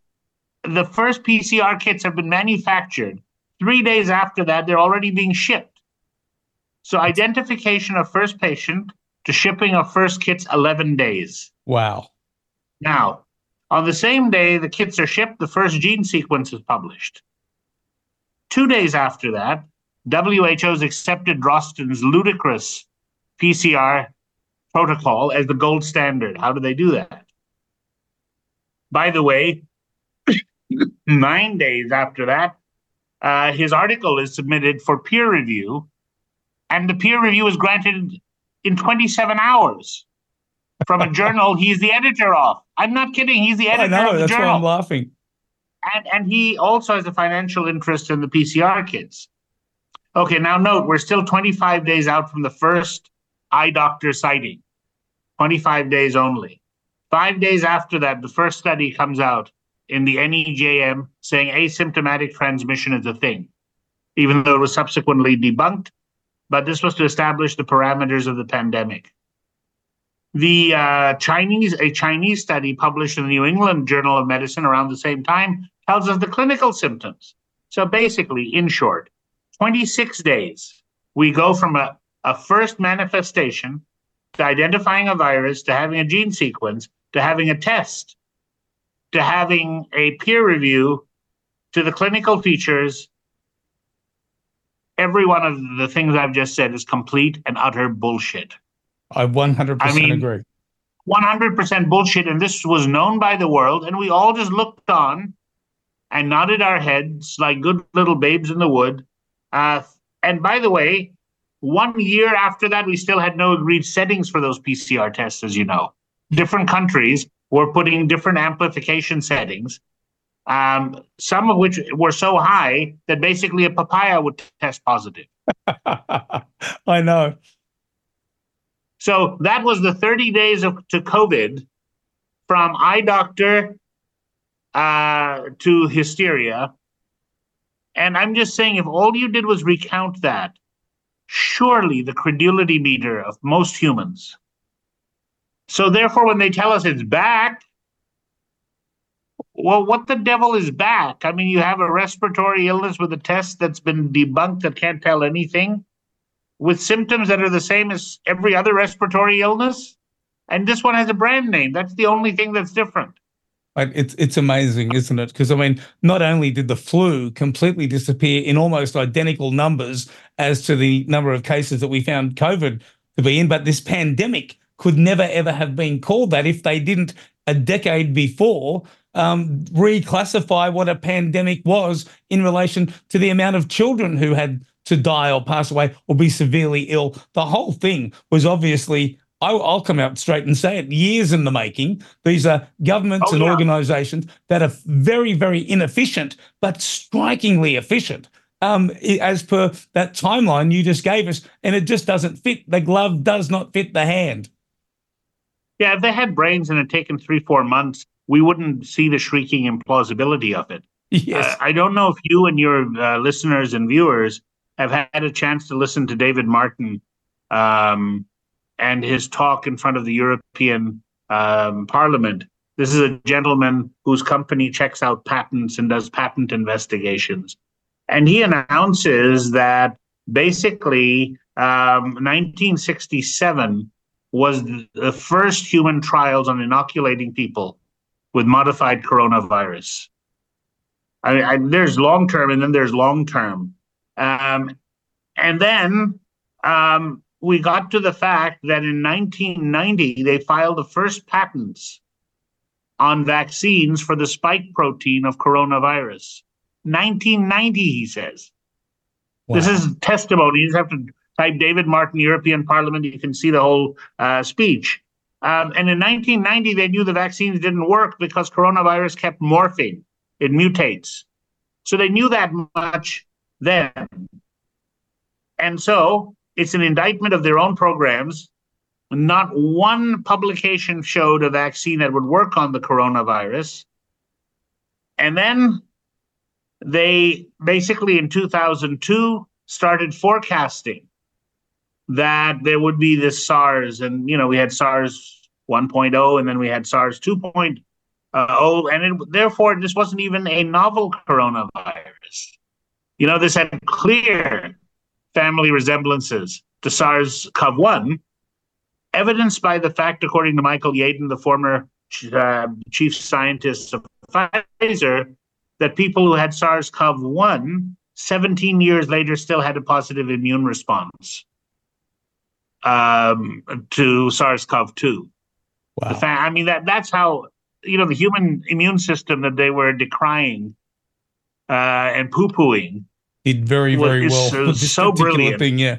the first PCR kits have been manufactured. Three days after that, they're already being shipped. So identification of first patient to shipping of first kits, 11 days. Wow. Now, on the same day the kits are shipped, the first gene sequence is published. Two days after that, WHO's accepted Drosten's ludicrous PCR protocol as the gold standard. How do they do that? By the way, nine days after that, uh, his article is submitted for peer review, and the peer review is granted in 27 hours from a journal he's the editor of. I'm not kidding. He's the editor I know, of the that's journal. why I'm laughing. And, and he also has a financial interest in the PCR kits. Okay, now note we're still 25 days out from the first eye doctor sighting. 25 days only. Five days after that, the first study comes out in the NEJM saying asymptomatic transmission is a thing, even though it was subsequently debunked. But this was to establish the parameters of the pandemic. The uh, Chinese, a Chinese study published in the New England Journal of Medicine around the same time tells us the clinical symptoms. So basically, in short, 26 days, we go from a, a first manifestation to identifying a virus, to having a gene sequence, to having a test, to having a peer review, to the clinical features. Every one of the things I've just said is complete and utter bullshit. I 100% I mean- agree. 100% bullshit. And this was known by the world. And we all just looked on and nodded our heads like good little babes in the wood. Uh, and by the way, one year after that, we still had no agreed settings for those PCR tests, as you know. Different countries were putting different amplification settings, um, some of which were so high that basically a papaya would test positive. I know. So that was the 30 days of to COVID from eye doctor uh, to hysteria. And I'm just saying, if all you did was recount that, surely the credulity meter of most humans. So therefore, when they tell us it's back, well, what the devil is back? I mean, you have a respiratory illness with a test that's been debunked that can't tell anything with symptoms that are the same as every other respiratory illness. And this one has a brand name. That's the only thing that's different. It's it's amazing, isn't it? Because I mean, not only did the flu completely disappear in almost identical numbers as to the number of cases that we found COVID to be in, but this pandemic could never ever have been called that if they didn't a decade before um, reclassify what a pandemic was in relation to the amount of children who had to die or pass away or be severely ill. The whole thing was obviously I'll, I'll come out straight and say it years in the making. These are governments Oh, and yeah. organizations that are very, very inefficient, but strikingly efficient. Um, as per that timeline you just gave us, and it just doesn't fit. The glove does not fit the hand. Yeah, if they had brains and had taken three, four months, we wouldn't see the shrieking implausibility of it. Yes. Uh, I don't know if you and your uh, listeners and viewers have had a chance to listen to David Martin um, and his talk in front of the European um, Parliament. This is a gentleman whose company checks out patents and does patent investigations. And he announces that basically um, 1967 was the first human trials on inoculating people with modified coronavirus. I, I, there's long term and then there's long term. Um, and then um, we got to the fact that in 1990, they filed the first patents on vaccines for the spike protein of coronavirus. 1990, he says. Wow. This is testimony. You have to type David Martin, European Parliament. You can see the whole uh, speech. Um, and in 1990, they knew the vaccines didn't work because coronavirus kept morphing, it mutates. So they knew that much then. And so it's an indictment of their own programs. Not one publication showed a vaccine that would work on the coronavirus. And then they basically in 2002 started forecasting that there would be this SARS, and you know we had SARS 1.0, and then we had SARS 2.0, and it, therefore this wasn't even a novel coronavirus. You know, this had clear family resemblances to SARS-CoV-1, evidenced by the fact, according to Michael Yeadon, the former uh, chief scientist of Pfizer, that people who had SARS CoV 1 17 years later still had a positive immune response um, to SARS CoV 2. Wow. The fa- I mean, that that's how, you know, the human immune system that they were decrying uh, and poo pooing did very, very well. so- so brilliant. Thing, yeah.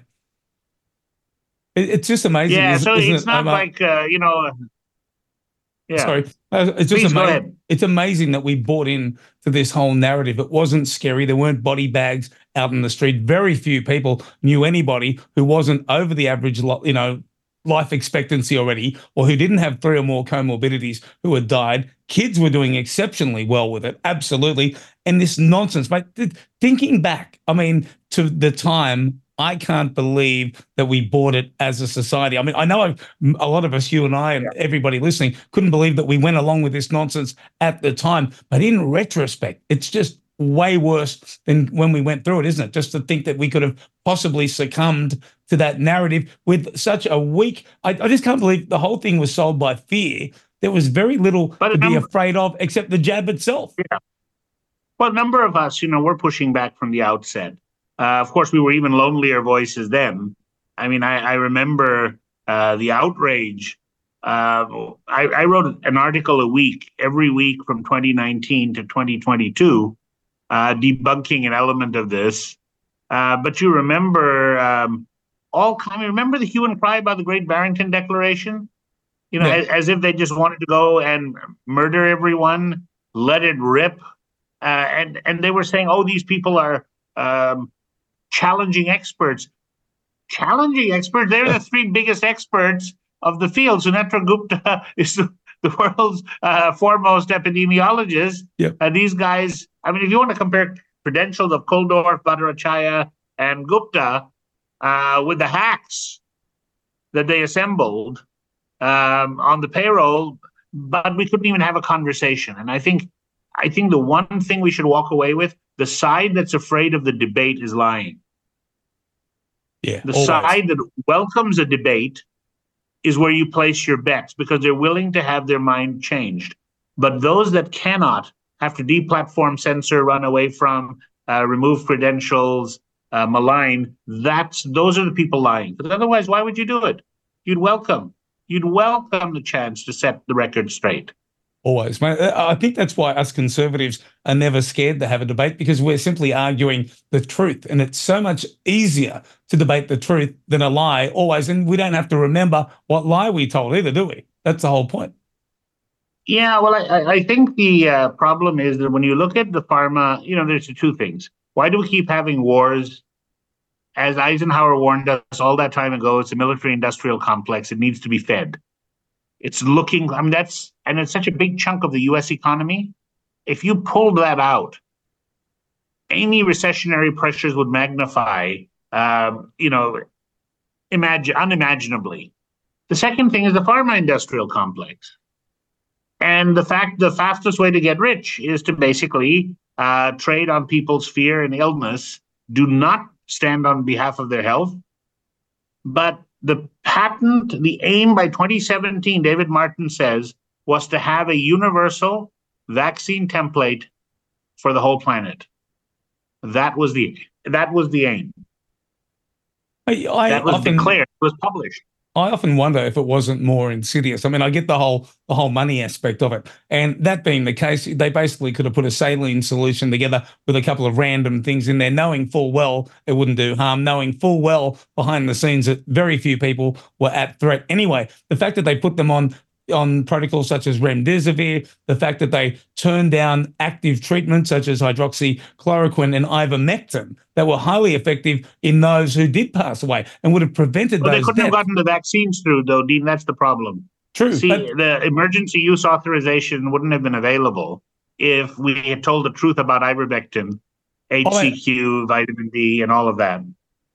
It- it's just amazing. yeah, isn't- so isn't it's it? not uh, like uh, you know. Yeah. Sorry, Uh, it's just Please amazing. It's amazing that we bought in to this whole narrative. It wasn't scary. There weren't body bags out in the street. Very few people knew anybody who wasn't over the average, you know, life expectancy already, or who didn't have three or more comorbidities who had died. Kids were doing exceptionally well with it, absolutely. And this nonsense, mate. Thinking back, I mean, to the time I can't believe that we bought it as a society. I mean, I know I've, a lot of us, you and I, and everybody listening, couldn't believe that we went along with this nonsense at the time. But in retrospect, it's just way worse than when we went through it, isn't it? Just to think that we could have possibly succumbed to that narrative with such a weak. I, I just can't believe the whole thing was sold by fear. There was very little to be afraid of except the jab itself. Yeah. Well, a number of us, you know, we're pushing back from the outset. Uh, of course, we were even lonelier voices then. I mean, I, I remember uh, the outrage. Uh, I, I wrote an article a week, every week from 2019 to 2022, uh, debunking an element of this. Uh, but you remember um, all kind. Remember the hue and cry about the Great Barrington Declaration? You know, Yeah. as, as if they just wanted to go and murder everyone, let it rip, uh, and and they were saying, "Oh, these people are um, challenging experts." Challenging experts? They're the three biggest experts of the field. Sunetra Gupta is the, the world's uh, foremost epidemiologist. Yep. And these guys, I mean, if you want to compare credentials of Kulldorff, Bhattacharya, and Gupta uh, with the hacks that they assembled um, on the payroll, but we couldn't even have a conversation. And I think, I think the one thing we should walk away with: the side that's afraid of the debate is lying. Yeah. The always. side that welcomes a debate is where you place your bets because they're willing to have their mind changed. But those that cannot have to deplatform, censor, run away from, uh, remove credentials, uh, malign. That's those are the people lying. Because otherwise, why would you do it? You'd welcome. You'd welcome the chance to set the record straight. Always. I think that's why us conservatives are never scared to have a debate because we're simply arguing the truth. And it's so much easier to debate the truth than a lie, always. And we don't have to remember what lie we told either, do we? That's the whole point. Yeah, well, I, I- I think the uh, problem is that when you look at the pharma, you know, there's two things. Why do we keep having wars? As Eisenhower warned us all that time ago, it's a military industrial complex. It needs to be fed. It's looking, I mean, that's, and it's such a big chunk of the US economy. If you pulled that out, any recessionary pressures would magnify, um, you know, imagine unimaginably. The second thing is the pharma industrial complex. And the fact, the fastest way to get rich is to basically uh, trade on people's fear and illness. Do not stand on behalf of their health. But the patent, the aim by 2017, David Martin says, was to have a universal vaccine template for the whole planet. That was the that was the aim. I, I that was often, declared. It was published. I often wonder if it wasn't more insidious. I mean, I get the whole the whole money aspect of it, and that being the case, they basically could have put a saline solution together with a couple of random things in there, knowing full well it wouldn't do harm, knowing full well behind the scenes that very few people were at threat. Anyway, the fact that they put them on on protocols such as remdesivir, the fact that they turned down active treatments such as hydroxychloroquine and ivermectin that were highly effective in those who did pass away and would have prevented Well, they those couldn't have gotten the vaccines through, though, Dean. That's the problem. True. See, but- the emergency use authorization wouldn't have been available if we had told the truth about ivermectin, HCQ, vitamin D, and all of that.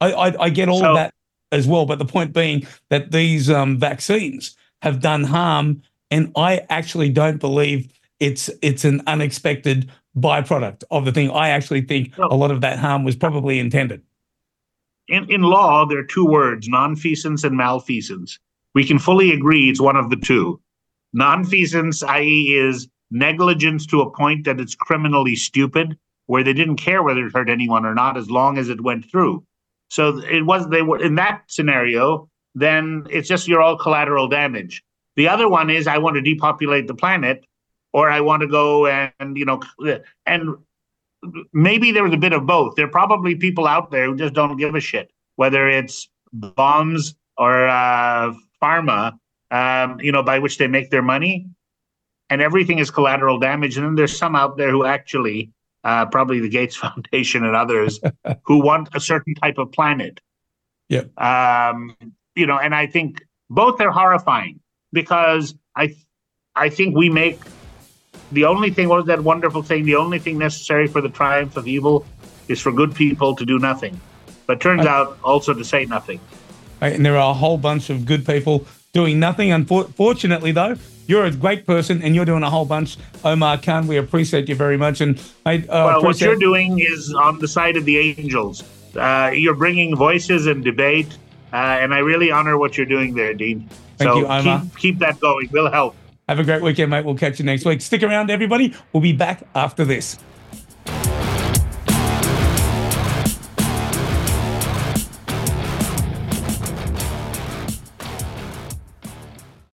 I, I, I get all So- of that as well, but the point being that these um, vaccines have done harm, and I actually don't believe it's it's an unexpected byproduct of the thing. I actually think a lot of that harm was probably intended. In, in law, there are two words nonfeasance and malfeasance. We can fully agree it's one of the two. Nonfeasance, i.e., is negligence to a point that it's criminally stupid, where they didn't care whether it hurt anyone or not as long as it went through. So it was, they were in that scenario, then it's just you're all collateral damage. The other one is I want to depopulate the planet or I want to go and, you know, and maybe there was a bit of both. There are probably people out there who just don't give a shit, whether it's bombs or uh, pharma, um, you know, by which they make their money, and everything is collateral damage. And then there's some out there who actually, uh, probably the Gates Foundation and others, who want a certain type of planet. Yeah. Um, you know, and I think both are horrifying because I, I think we make the only thing. What was that wonderful thing? The only thing necessary for the triumph of evil is for good people to do nothing, but turns out also to say nothing. And there are a whole bunch of good people doing nothing. Unfortunately, though, you're a great person and you're doing a whole bunch. Omar Khan, we appreciate you very much. And I, uh, well, what you're doing is on the side of the angels. Uh, you're bringing voices and debate, uh, and I really honor what you're doing there, Dean. Thank so you, Omar. keep keep that going. We'll help. Have a great weekend, mate. We'll catch you next week. Stick around, everybody. We'll be back after this.